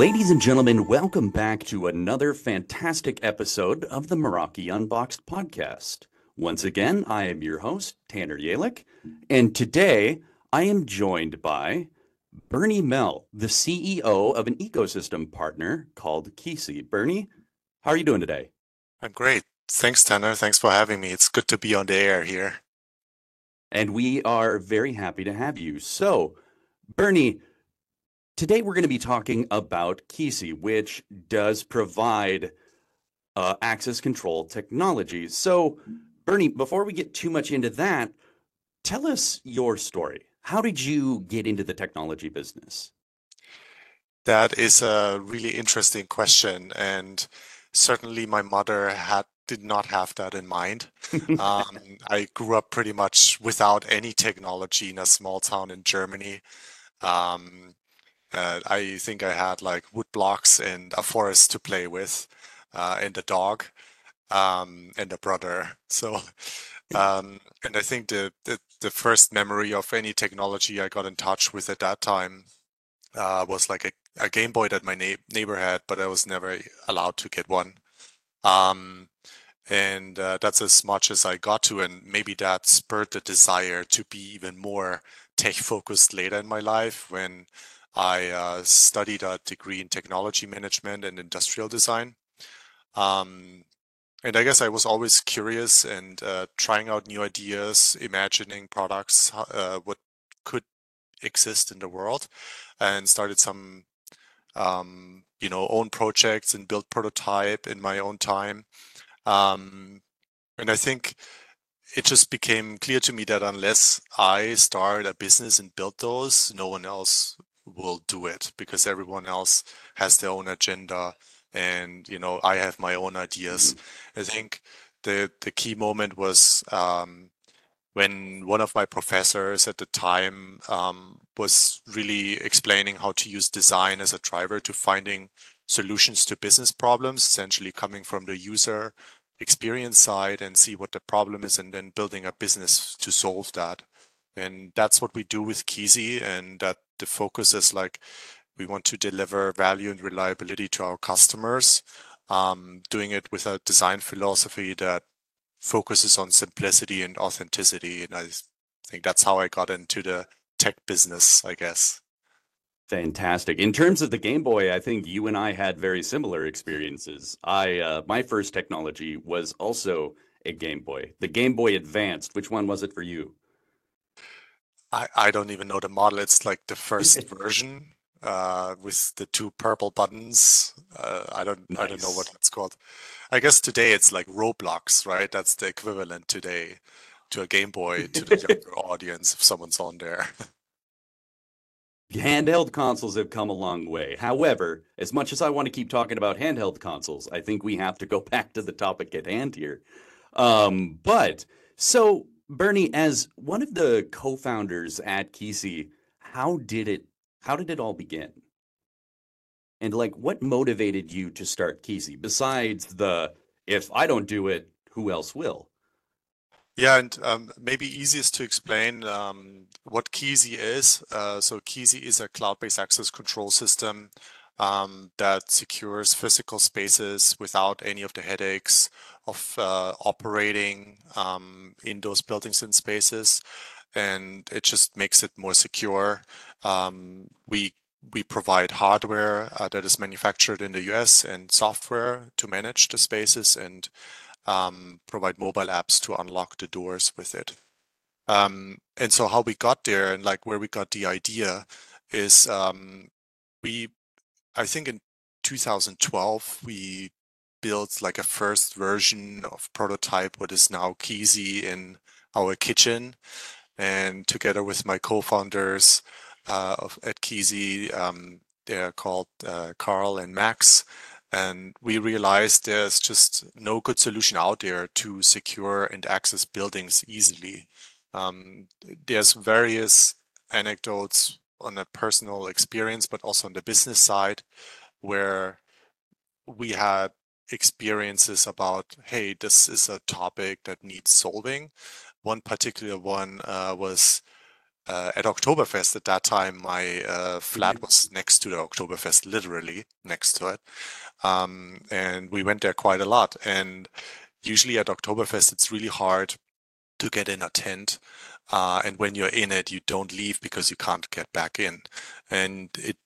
Ladies and gentlemen, welcome back to another fantastic episode of the Meraki Unboxed podcast. Once again, I am your host, Tanner Yehlik, and today I am joined by Bernie Mehl, the CEO of an ecosystem partner called Kisi. Bernie, how are you doing today? I'm great. Thanks, Tanner. Thanks for having me. It's good to be on the air here. And we are very happy to have you. So, Bernie, today we're going to be talking about Kisi, which does provide uh, access control technology. So, Bernie, before we get too much into that, tell us your story. How did you get into the technology business? That is a really interesting question. And certainly my mother had did not have that in mind. um, I grew up pretty much without any technology in a small town in Germany. Um, uh, I think I had like wood blocks and a forest to play with, uh, and a dog, um, and a brother. So, um, and I think the, the, the first memory of any technology I got in touch with at that time uh, was like a, a Game Boy that my na neighbor had, but I was never allowed to get one. Um, and uh, that's as much as I got to, and maybe that spurred the desire to be even more tech focused later in my life when I uh, studied a degree in technology management and industrial design. Um, and I guess I was always curious and uh, trying out new ideas, imagining products, uh, what could exist in the world, and started some, um, you know, own projects and built prototype in my own time. Um, and I think it just became clear to me that unless I start a business and build those, no one else will do it because everyone else has their own agenda and you know I have my own ideas. Mm-hmm. I think the the key moment was um, when one of my professors at the time um, was really explaining how to use design as a driver to finding solutions to business problems, essentially coming from the user experience side and see what the problem is and then building a business to solve that. And that's what we do with Kisi and that the focus is like we want to deliver value and reliability to our customers, um, doing it with a design philosophy that focuses on simplicity and authenticity. And I think that's how I got into the tech business, I guess. Fantastic. In terms of the Game Boy, I think you and I had very similar experiences. I uh, my first technology was also a Game Boy, the Game Boy Advanced. Which one was it for you? I, I don't even know the model. It's like the first version uh, with the two purple buttons. Uh, I don't nice. I don't know what it's called. I guess today it's like Roblox, right? That's the equivalent today to a Game Boy to the younger audience if someone's on there. handheld consoles have come a long way. However, as much as I want to keep talking about handheld consoles, I think we have to go back to the topic at hand here. Um, but so, Bernie, as one of the co-founders at Kisi, how did it? How did it all begin? And like, what motivated you to start Kisi besides the "if I don't do it, who else will"? Yeah, and um, maybe easiest to explain um, what Kisi is. Uh, so Kisi is a cloud-based access control system um, that secures physical spaces without any of the headaches of uh, operating um, in those buildings and spaces, and it just makes it more secure. Um, we we provide hardware uh, that is manufactured in the US and software to manage the spaces and um, provide mobile apps to unlock the doors with it. Um, and so how we got there and like where we got the idea is um, we, I think in 2012, we built like a first version of prototype what is now Kisi in our kitchen. And together with my co-founders uh, at Kisi, um, they're called uh, Carl and Max, and we realized there's just no good solution out there to secure and access buildings easily. Um, there's various anecdotes on a personal experience, but also on the business side, where we had experiences about, hey, this is a topic that needs solving. One particular one uh, was uh, at Oktoberfest at that time, my uh, flat was next to the Oktoberfest, literally next to it. Um, and we went there quite a lot. And usually at Oktoberfest, it's really hard to get in a tent. Uh, and when you're in it, you don't leave because you can't get back in. And it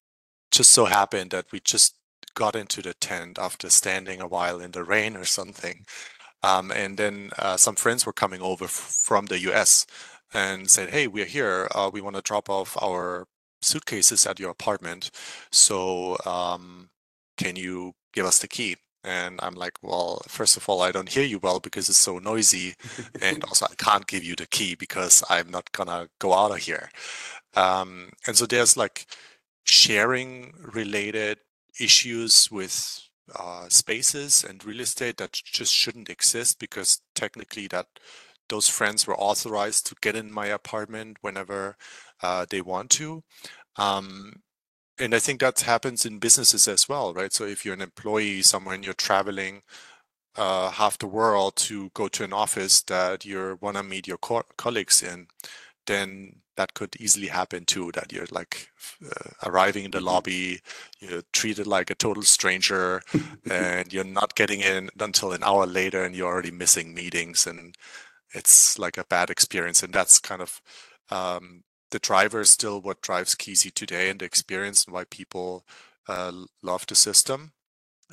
just so happened that we just got into the tent after standing a while in the rain or something. Um, and then uh, some friends were coming over from the US and said, Hey, we're here. Uh, we want to drop off our suitcases at your apartment. So um, can you give us the key? And I'm like, well, first of all, I don't hear you well because it's so noisy. and also, I can't give you the key because I'm not going to go out of here. Um, and so there's like sharing related issues with uh, spaces and real estate that just shouldn't exist because technically that those friends were authorized to get in my apartment whenever uh, they want to. Um, and I think that happens in businesses as well, right? So if you're an employee somewhere and you're traveling uh, half the world to go to an office that you want to meet your co colleagues in, then that could easily happen too. That you're like uh, arriving in the mm-hmm. lobby, you're treated like a total stranger, and you're not getting in until an hour later, and you're already missing meetings, and it's like a bad experience. And that's kind of um, the driver is still what drives Kisi today and the experience and why people uh, love the system.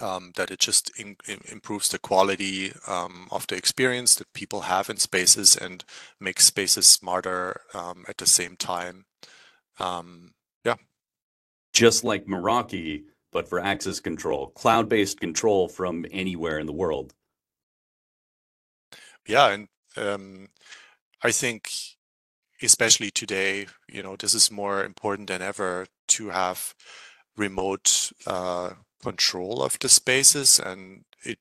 Um, that it just in, in improves the quality um, of the experience that people have in spaces and makes spaces smarter um, at the same time. Um, yeah. Just like Meraki, but for access control, cloud-based control from anywhere in the world. Yeah, and um, I think especially today, you know, this is more important than ever to have remote uh, control of the spaces and it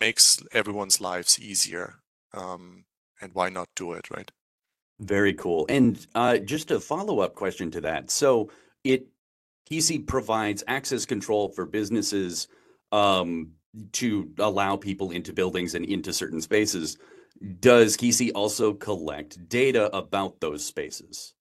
makes everyone's lives easier. Um, and why not do it, right? Very cool. And uh, just a follow-up question to that. So it Kisi provides access control for businesses um, to allow people into buildings and into certain spaces. Does Kisi also collect data about those spaces?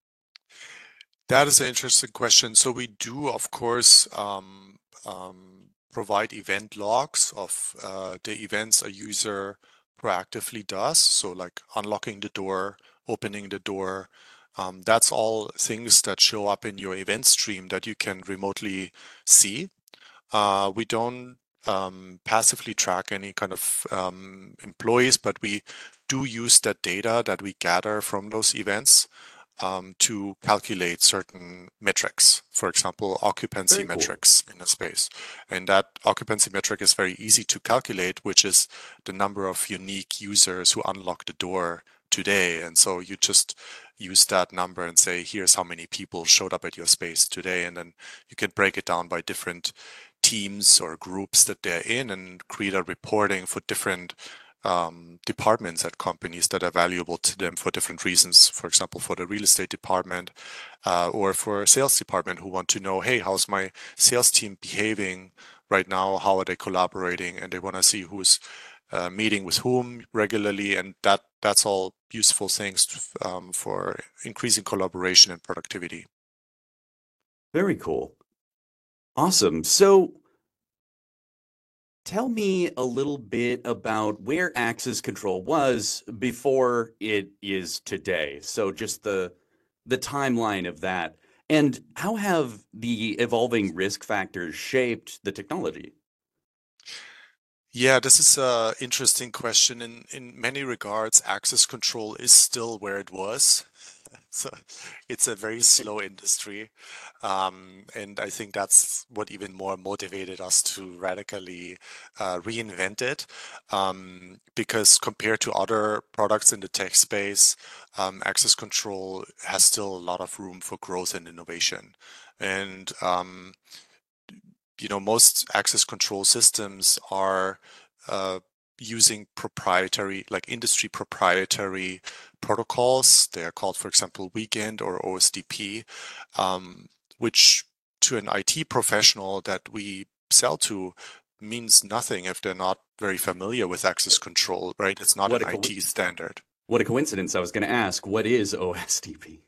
That is an interesting question. So we do, of course, um, um, provide event logs of uh, the events a user proactively does. So like unlocking the door, opening the door. Um, that's all things that show up in your event stream that you can remotely see. Uh, we don't um, passively track any kind of um, employees, but we do use that data that we gather from those events um, to calculate certain metrics, for example, occupancy cool. metrics in a space. And that occupancy metric is very easy to calculate, which is the number of unique users who unlock the door today. And so you just use that number and say, here's how many people showed up at your space today. And then you can break it down by different teams or groups that they're in and create a reporting for different um, departments at companies that are valuable to them for different reasons. For example, for the real estate department uh, or for a sales department who want to know, hey, how's my sales team behaving right now? How are they collaborating? And they want to see who's uh, meeting with whom regularly, and that that's all useful things um, for increasing collaboration and productivity. Very cool. Awesome. So tell me a little bit about where access control was before it is today. So just the the timeline of that and how have the evolving risk factors shaped the technology? Yeah, this is a interesting question. In in many regards, access control is still where it was so it's a very slow industry. Um, and I think that's what even more motivated us to radically uh, reinvent it. Um, because compared to other products in the tech space, um, access control has still a lot of room for growth and innovation. And um, you know, most access control systems are uh, using proprietary, like industry proprietary protocols. They are called, for example, Wiegand or OSDP, um, which to an IT professional that we sell to means nothing if they're not very familiar with access control, right? It's not what an IT standard. What a coincidence. I was going to ask, what is OSDP?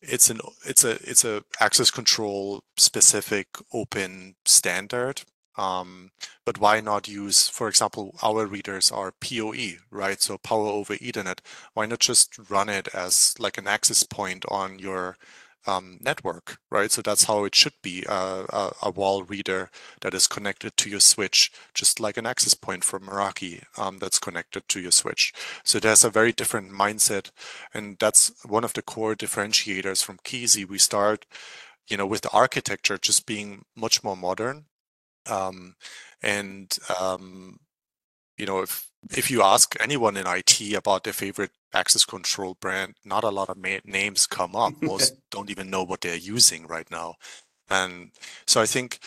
it's an it's a it's a access control specific open standard. Um, but why not use, for example, our readers are PoE, right? So power over Ethernet. Why not just run it as like an access point on your um, network, right? So that's how it should be uh, a, a, wall reader that is connected to your switch, just like an access point for Meraki um, that's connected to your switch. So there's a very different mindset, and that's one of the core differentiators from Kisi. We start, you know, with the architecture just being much more modern, um, and um, you know, if if you ask anyone in IT about their favorite access control brand, not a lot of names come up. Most don't even know what they're using right now. And so I think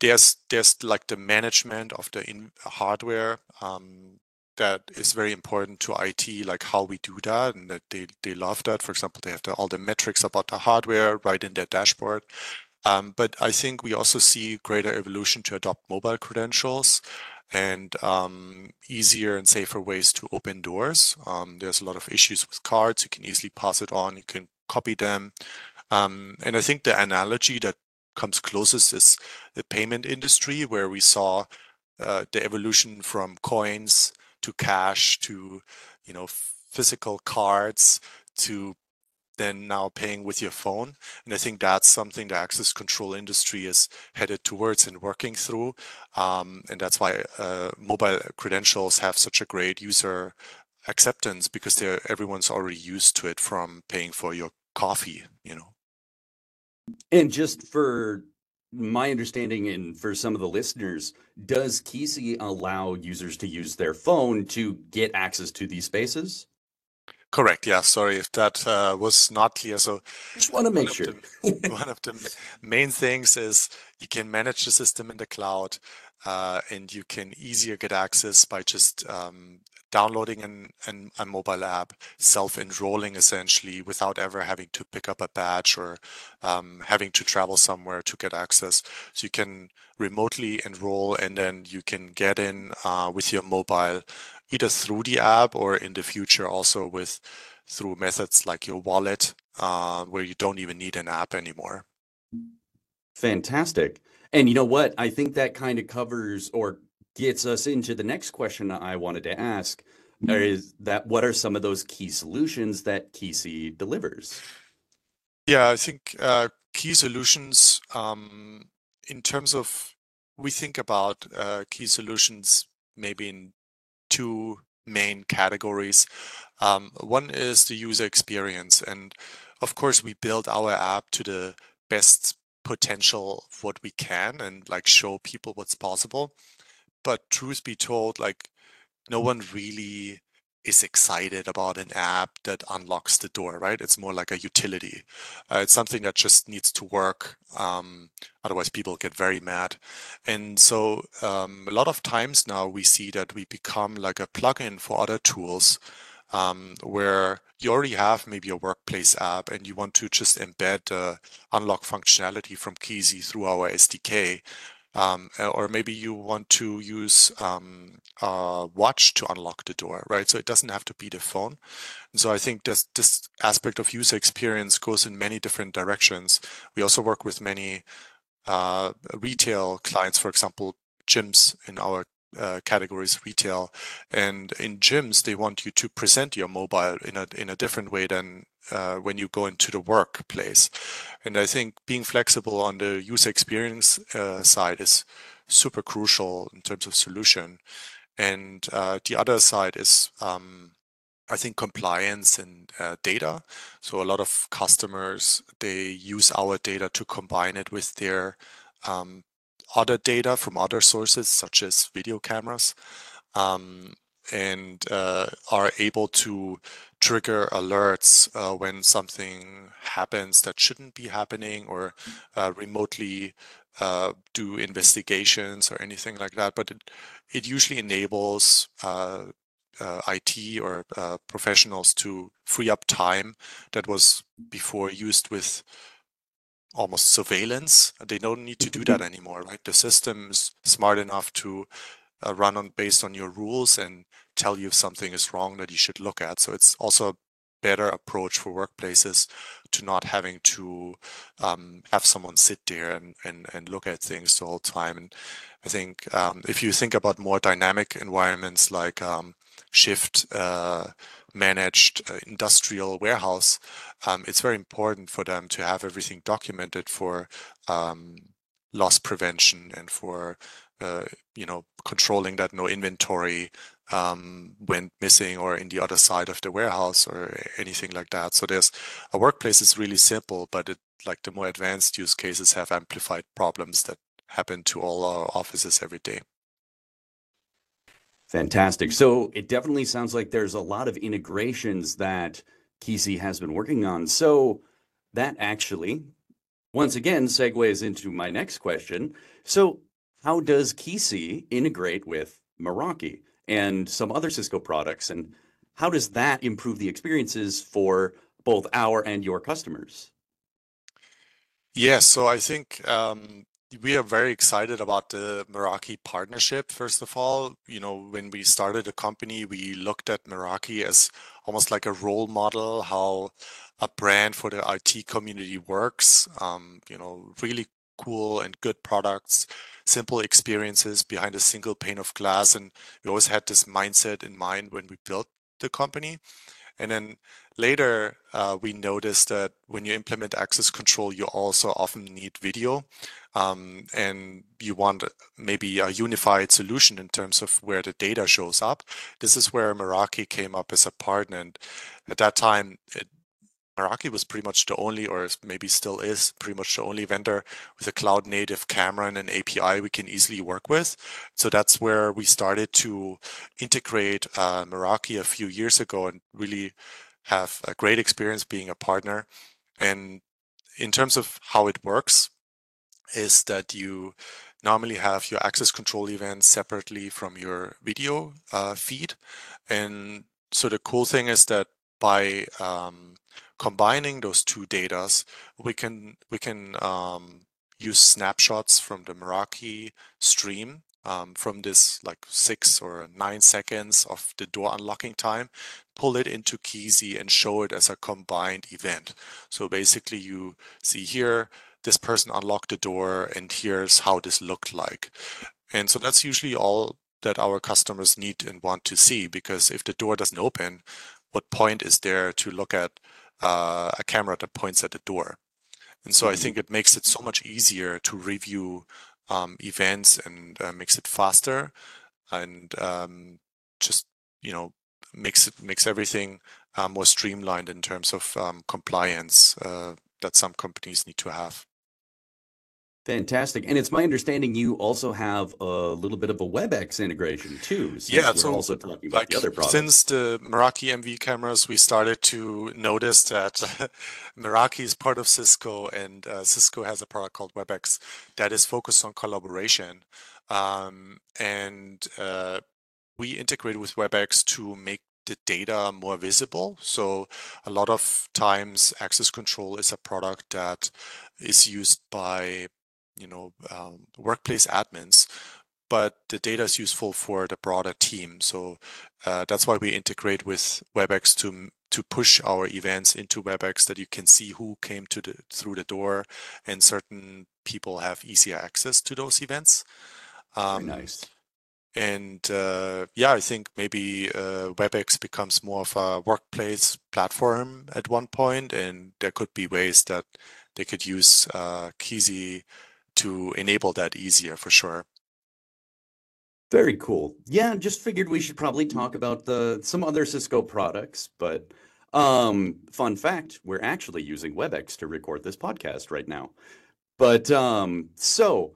there's there's like the management of the in hardware um, that is very important to IT, like how we do that, and that they they love that. For example, they have the, all the metrics about the hardware right in their dashboard. Um, but I think we also see greater evolution to adopt mobile credentials and um, easier and safer ways to open doors. Um, there's a lot of issues with cards. You can easily pass it on. You can copy them. And I think the analogy that comes closest is the payment industry, where we saw uh, the evolution from coins to cash to, you know, physical cards to than now paying with your phone. And I think that's something the access control industry is headed towards and working through. Um, and that's why uh, mobile credentials have such a great user acceptance because they're everyone's already used to it from paying for your coffee, you know. And just for my understanding and for some of the listeners, does Kisi allow users to use their phone to get access to these spaces? Correct. Yeah. Sorry if that uh, was not clear. So just want to make sure. The, one of the main things is you can manage the system in the cloud, uh, and you can easier get access by just um, downloading an, an, a mobile app, self-enrolling essentially without ever having to pick up a badge or um, having to travel somewhere to get access. So you can remotely enroll and then you can get in uh, with your mobile either through the app or in the future also with through methods like your wallet, uh, where you don't even need an app anymore. Fantastic. And you know what? I think that kind of covers or gets us into the next question I wanted to ask is that what are some of those key solutions that Kisi delivers? Yeah, I think uh, key solutions um, in terms of we think about uh, key solutions maybe in two main categories. Um, one is the user experience. And of course, we build our app to the best potential of what we can and like show people what's possible. But truth be told, like no one really is excited about an app that unlocks the door, right? It's more like a utility. Uh, it's something that just needs to work. Um, otherwise, people get very mad. And so, um, a lot of times now we see that we become like a plugin for other tools um, where you already have maybe a workplace app and you want to just embed the unlock functionality from Kisi through our SDK um, or maybe you want to use um, a watch to unlock the door, right? So it doesn't have to be the phone. And so I think this this aspect of user experience goes in many different directions. We also work with many uh, retail clients, for example, gyms in our uh, categories retail and in gyms they want you to present your mobile in a in a different way than uh, when you go into the workplace and i think being flexible on the user experience uh, side is super crucial in terms of solution and uh, the other side is um, I think compliance and uh, data. So a lot of customers they use our data to combine it with their um, other data from other sources, such as video cameras, um, and uh, are able to trigger alerts uh, when something happens that shouldn't be happening or uh, remotely uh, do investigations or anything like that. But it, it usually enables uh, uh, IT or professionals to free up time that was before used with almost surveillance. They don't need to do that anymore, right? The system is smart enough to uh, run on based on your rules and tell you if something is wrong that you should look at. So it's also a better approach for workplaces to not having to um, have someone sit there and, and, and look at things the whole time. And I think um, if you think about more dynamic environments like um, shift uh, managed uh, industrial warehouse, um, it's very important for them to have everything documented for um, loss prevention and for uh, you know controlling that no inventory um, went missing or in the other side of the warehouse or anything like that. So there's a workplace is really simple, but it like the more advanced use cases have amplified problems that happen to all our offices every day. Fantastic. So it definitely sounds like there's a lot of integrations that Kisi has been working on. So that actually, once again, segues into my next question. So how does Kisi integrate with Meraki? and some other Cisco products? And how does that improve the experiences for both our and your customers? Yes, so I think um, we are very excited about the Meraki partnership. First of all, you know, when we started the company, we looked at Meraki as almost like a role model, how a brand for the IT community works. Um, you know, really cool and good products simple experiences behind a single pane of glass. And we always had this mindset in mind when we built the company. And then later, uh, we noticed that when you implement access control, you also often need video. Um, and you want maybe a unified solution in terms of where the data shows up. This is where Meraki came up as a partner. And at that time, it Meraki was pretty much the only, or maybe still is, pretty much the only vendor with a cloud native camera and an API we can easily work with. So that's where we started to integrate uh, Meraki a few years ago and really have a great experience being a partner. And in terms of how it works, is that you normally have your access control events separately from your video uh, feed. And so the cool thing is that by um, combining those two datas, we can we can um, use snapshots from the Meraki stream um, from this like six or nine seconds of the door unlocking time, pull it into Kisi and show it as a combined event. So basically you see here, this person unlocked the door and here's how this looked like. And so that's usually all that our customers need and want to see because if the door doesn't open, what point is there to look at uh, a camera that points at the door. And so mm-hmm. I think it makes it so much easier to review um, events and uh, makes it faster and um, just, you know, makes it makes everything uh, more streamlined in terms of um, compliance uh, that some companies need to have. Fantastic. And it's my understanding you also have a little bit of a WebEx integration too. Yeah, so also talking about like, the other products. Since the Meraki MV cameras, we started to notice that Meraki is part of Cisco and uh, Cisco has a product called WebEx that is focused on collaboration. Um, and uh, we integrated with WebEx to make the data more visible. So a lot of times access control is a product that is used by you know, um, workplace admins, but the data is useful for the broader team. So uh, that's why we integrate with WebEx to to push our events into WebEx that you can see who came to the through the door, and certain people have easier access to those events. Um, nice. And uh, yeah, I think maybe uh, WebEx becomes more of a workplace platform at one point, and there could be ways that they could use uh, Kisi to enable that easier for sure. Very cool. Yeah, just figured we should probably talk about the some other Cisco products, but um fun fact, we're actually using WebEx to record this podcast right now. But um so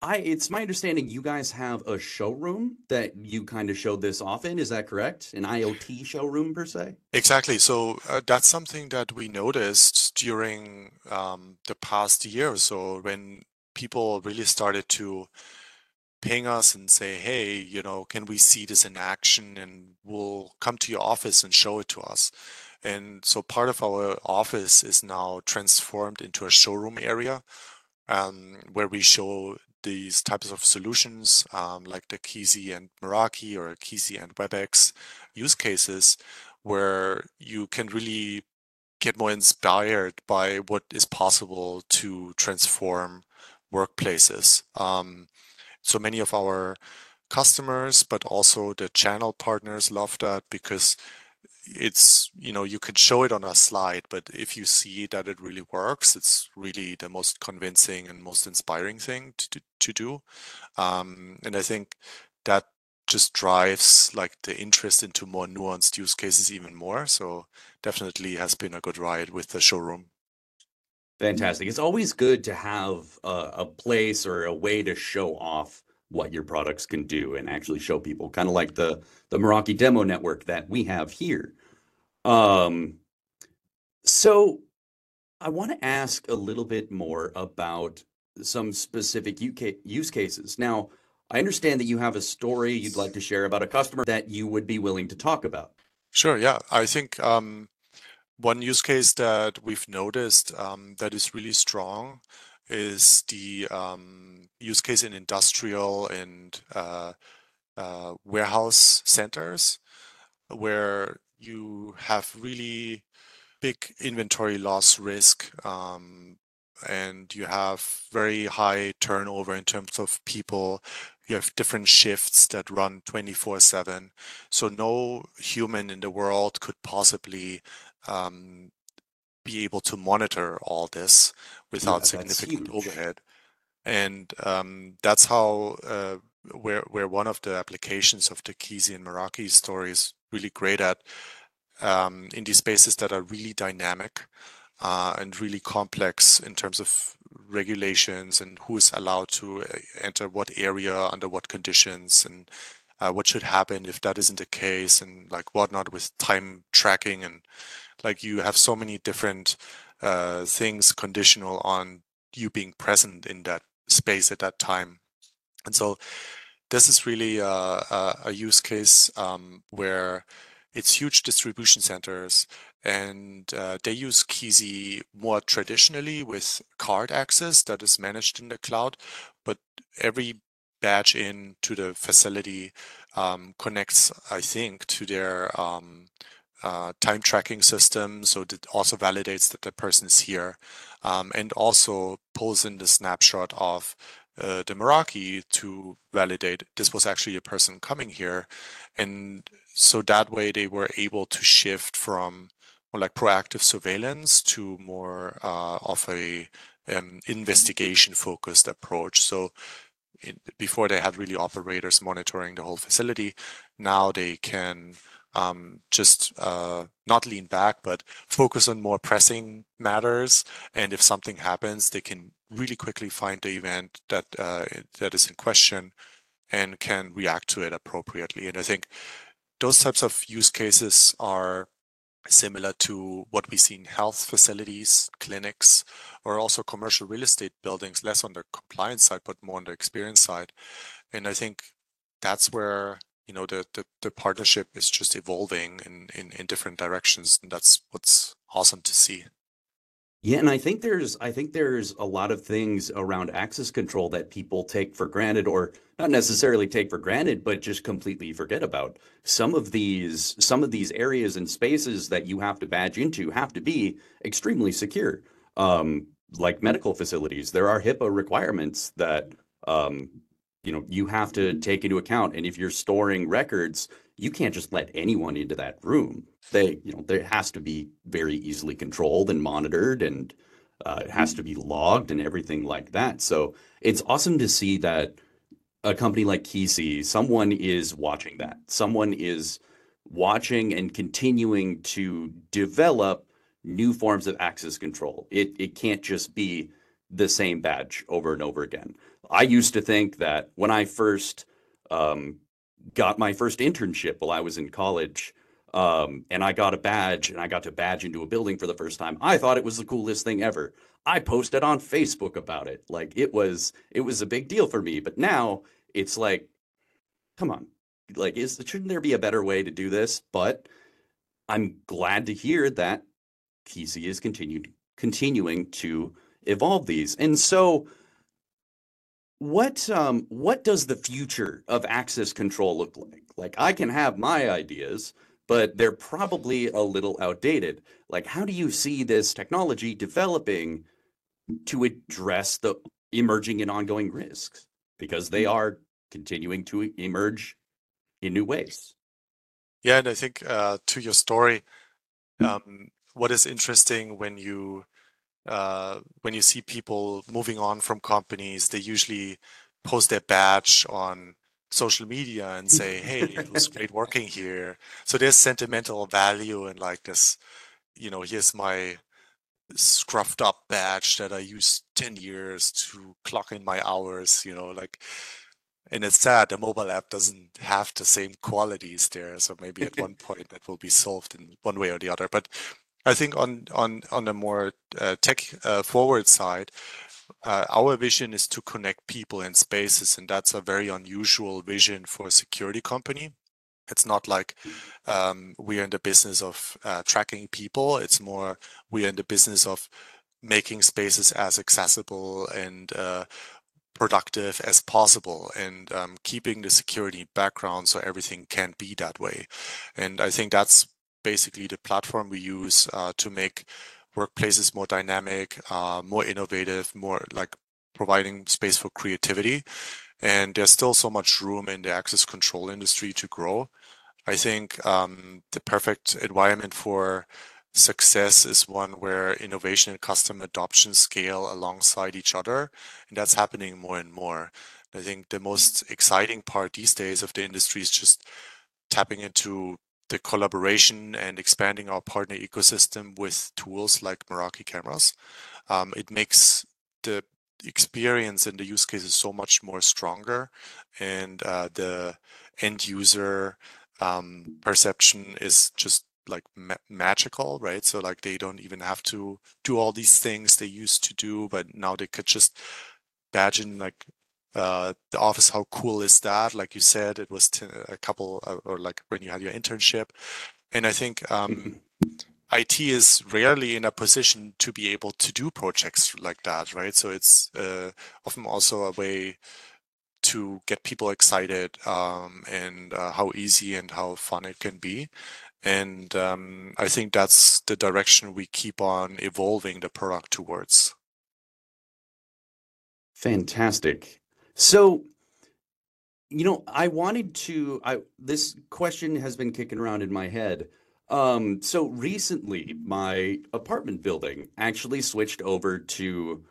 I it's my understanding you guys have a showroom that you kind of show this off in. Is that correct? An IoT showroom per se? Exactly. So uh, that's something that we noticed during um, the past year or so when people really started to ping us and say, hey, you know, can we see this in action? And we'll come to your office and show it to us. And so part of our office is now transformed into a showroom area um, where we show these types of solutions um, like the Kisi and Meraki or Kisi and WebEx use cases where you can really get more inspired by what is possible to transform workplaces. Um, so many of our customers, but also the channel partners love that because it's, you know, you can show it on a slide, but if you see that it really works, it's really the most convincing and most inspiring thing to, to, to do. Um, and I think that just drives like the interest into more nuanced use cases even more. So definitely has been a good ride with the showroom. Fantastic. It's always good to have a, a place or a way to show off what your products can do and actually show people, kind of like the the Meraki demo network that we have here. Um, so I want to ask a little bit more about some specific UK use cases. Now, I understand that you have a story you'd like to share about a customer that you would be willing to talk about. Sure, yeah. I think um, one use case that we've noticed um, that is really strong is the um, use case in industrial and uh, uh, warehouse centers where you have really big inventory loss risk um, and you have very high turnover in terms of people. You have different shifts that run 24 7 so no human in the world could possibly um, be able to monitor all this without yeah, significant overhead. And um, that's how uh, where where one of the applications of the Kisi and Meraki story is really great at um, in these spaces that are really dynamic uh, and really complex in terms of regulations and who is allowed to uh, enter what area under what conditions and uh, what should happen if that isn't the case and like whatnot with time tracking and like you have so many different uh, things conditional on you being present in that space at that time. And so this is really a, a, a use case um, where it's huge distribution centers and uh, they use Kisi more traditionally with card access that is managed in the cloud, but every badge in to the facility um, connects, I think, to their um, uh, time tracking system. So it also validates that the person is here um, and also pulls in the snapshot of uh, the Meraki to validate this was actually a person coming here. And so that way they were able to shift from more like proactive surveillance to more uh, of a um, investigation focused approach. So in, before they had really operators monitoring the whole facility, now they can um, just uh, not lean back, but focus on more pressing matters. And if something happens, they can really quickly find the event that uh, that is in question and can react to it appropriately. And I think those types of use cases are similar to what we see in health facilities, clinics, or also commercial real estate buildings, less on the compliance side, but more on the experience side. And I think that's where you know the the, the partnership is just evolving in, in in different directions, and that's what's awesome to see. Yeah, and I think there's I think there's a lot of things around access control that people take for granted or not necessarily take for granted but just completely forget about. Some of these some of these areas and spaces that you have to badge into have to be extremely secure. Um, like medical facilities, there are HIPAA requirements that um, you know you have to take into account and if you're storing records, you can't just let anyone into that room. They you know there has to be very easily controlled and monitored and uh, it has to be logged and everything like that. So it's awesome to see that a company like Kisi, someone is watching that. Someone is watching and continuing to develop new forms of access control. It it can't just be the same badge over and over again. I used to think that when i first um, got my first internship while i was in college um, and I got a badge and I got to badge into a building for the first time. I thought it was the coolest thing ever. I posted on Facebook about it. Like it was it was a big deal for me. But now it's like, come on. Like is shouldn't there be a better way to do this? But I'm glad to hear that Kisi is continued continuing to evolve these. And so what um what does the future of access control look like? Like I can have my ideas, but they're probably a little outdated. Like, how do you see this technology developing to address the emerging and ongoing risks? Because they are continuing to emerge in new ways. Yeah, and I think uh, to your story, um, what is interesting when you uh, when you see people moving on from companies, they usually post their badge on social media and say, "Hey, it was great working here." So there's sentimental value and like this, you know, here's my scruffed up badge that I used 10 years to clock in my hours, you know, like and it's sad the mobile app doesn't have the same qualities there. So maybe at one point that will be solved in one way or the other. But I think on a more uh, tech uh, forward side, uh, our vision is to connect people and spaces, and that's a very unusual vision for a security company. It's not like um, we're in the business of tracking people. It's more we're in the business of making spaces as accessible and productive as possible and um, keeping the security background so everything can be that way. And I think that's basically the platform we use uh, to make workplaces more dynamic, uh, more innovative, more like providing space for creativity. And there's still so much room in the access control industry to grow. I think um, the perfect environment for success is one where innovation and custom adoption scale alongside each other. And that's happening more and more. I think the most exciting part these days of the industry is just tapping into the collaboration and expanding our partner ecosystem with tools like Meraki cameras. Um, it makes the experience and the use cases so much more stronger and uh, the end user um, perception is just like ma magical, right? So like they don't even have to do all these things they used to do, but now they could just imagine like uh, the office. How cool is that? Like you said, it was a couple uh, or like when you had your internship, and I think um, mm-hmm. IT is rarely in a position to be able to do projects like that, right? So it's uh, often also a way to get people excited um, and uh, how easy and how fun it can be. And um, I think that's the direction we keep on evolving the product towards. Fantastic. So, you know, I wanted to I this question has been kicking around in my head. Um, so recently my apartment building actually switched over to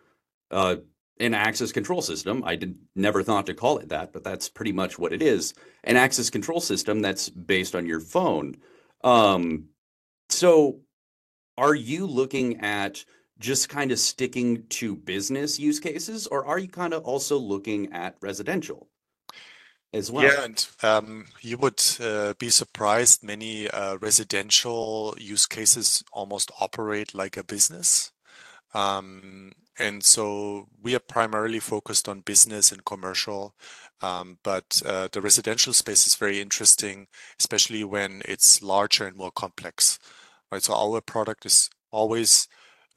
uh an access control system. I did never thought to call it that, but that's pretty much what it is. An access control system that's based on your phone. Um, so are you looking at just kind of sticking to business use cases, or are you kind of also looking at residential as well? Yeah, and um, you would uh, be surprised. Many uh, residential use cases almost operate like a business. Um, and so we are primarily focused on business and commercial. Um, but uh, the residential space is very interesting, especially when it's larger and more complex, right? So our product is always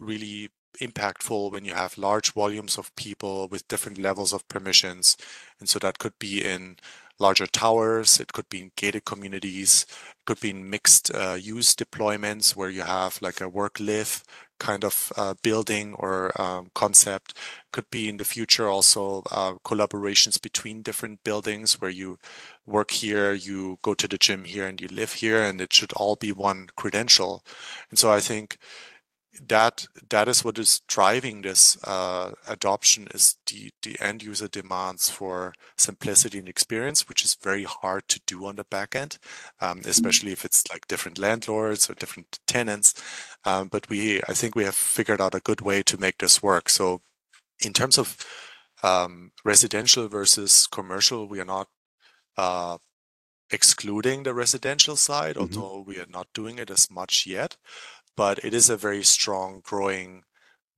really impactful when you have large volumes of people with different levels of permissions. And so that could be in larger towers, it could be in gated communities, it could be in mixed uh, use deployments where you have like a work live kind of uh, building or um, concept. Could be in the future also uh, collaborations between different buildings where you work here, you go to the gym here, and you live here, and it should all be one credential. And so I think that that is what is driving this uh, adoption is the the end user demands for simplicity and experience, which is very hard to do on the back end, um, mm-hmm. especially if it's like different landlords or different tenants. Um, but we, I think, we have figured out a good way to make this work. So, in terms of um, residential versus commercial, we are not uh, excluding the residential side, mm-hmm. although we are not doing it as much yet but it is a very strong growing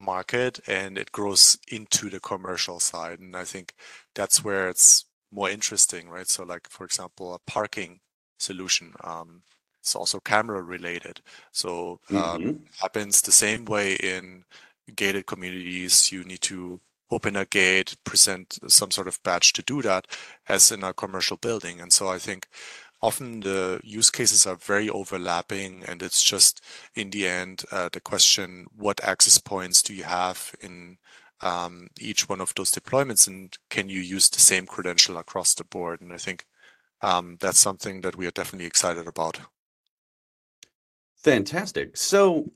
market and it grows into the commercial side. And I think that's where it's more interesting, right? So like, for example, a parking solution, um, it's also camera related. So um, mm-hmm. happens the same way in gated communities. You need to open a gate, present some sort of badge to do that as in a commercial building. And so I think often the use cases are very overlapping, and it's just in the end uh, the question: what access points do you have in um, each one of those deployments, and can you use the same credential across the board? And I think um, that's something that we are definitely excited about. Fantastic. So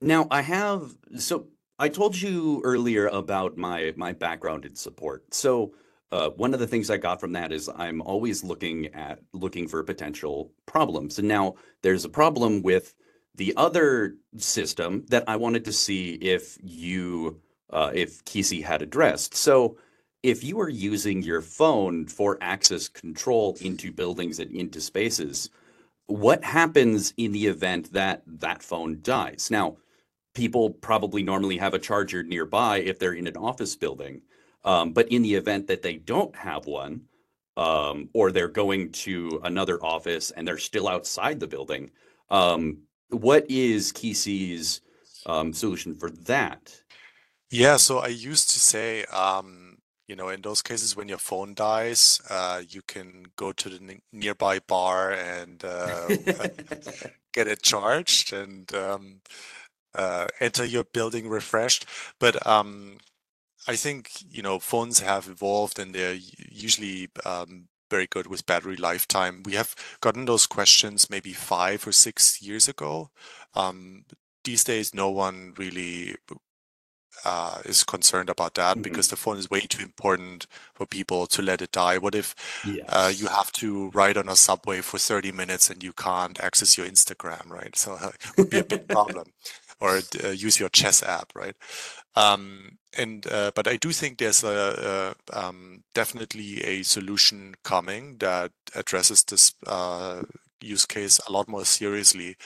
now I have so I told you earlier about my my background in support. So uh, one of the things I got from that is I'm always looking at looking for potential problems. And now there's a problem with the other system that I wanted to see if you uh, if Kisi had addressed. So if you are using your phone for access control into buildings and into spaces, what happens in the event that that phone dies? Now, people probably normally have a charger nearby if they're in an office building. Um, but in the event that they don't have one, um, or they're going to another office and they're still outside the building, um, what is Kisi's um, solution for that? Yeah, so I used to say, um, you know, in those cases when your phone dies, uh, you can go to the nearby bar and uh, get it charged and um, uh, enter your building refreshed. But um, I think, you know, phones have evolved and they're usually um, very good with battery lifetime. We have gotten those questions maybe five or six years ago. Um, these days, no one really uh, is concerned about that mm-hmm. because the phone is way too important for people to let it die. What if yes. uh, you have to ride on a subway for 30 minutes and you can't access your Instagram, right? So uh, it would be a big problem. Or uh, use your chess app, right? Um, and uh, but I do think there's a, a um, definitely a solution coming that addresses this uh, use case a lot more seriously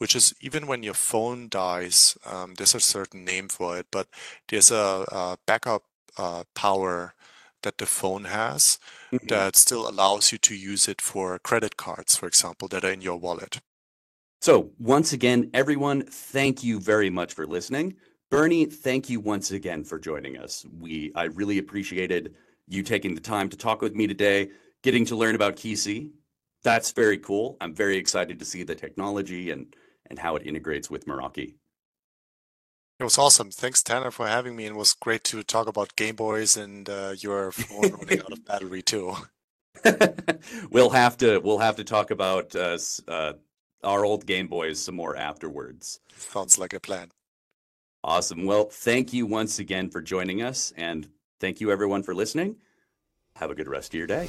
which is even when your phone dies, um, there's a certain name for it, but there's a, a backup uh, power that the phone has mm-hmm. that still allows you to use it for credit cards, for example, that are in your wallet. So, once again, everyone, thank you very much for listening. Bernie, thank you once again for joining us. We I really appreciated you taking the time to talk with me today, getting to learn about Kisi. That's very cool. I'm very excited to see the technology and and how it integrates with Meraki. It was awesome. Thanks, Tanner, for having me. And it was great to talk about Game Boys and uh, your phone running out of battery too. we'll have to we'll have to talk about uh, uh, our old Game Boys some more afterwards. Sounds like a plan. Awesome. Well, thank you once again for joining us, and thank you everyone for listening. Have a good rest of your day.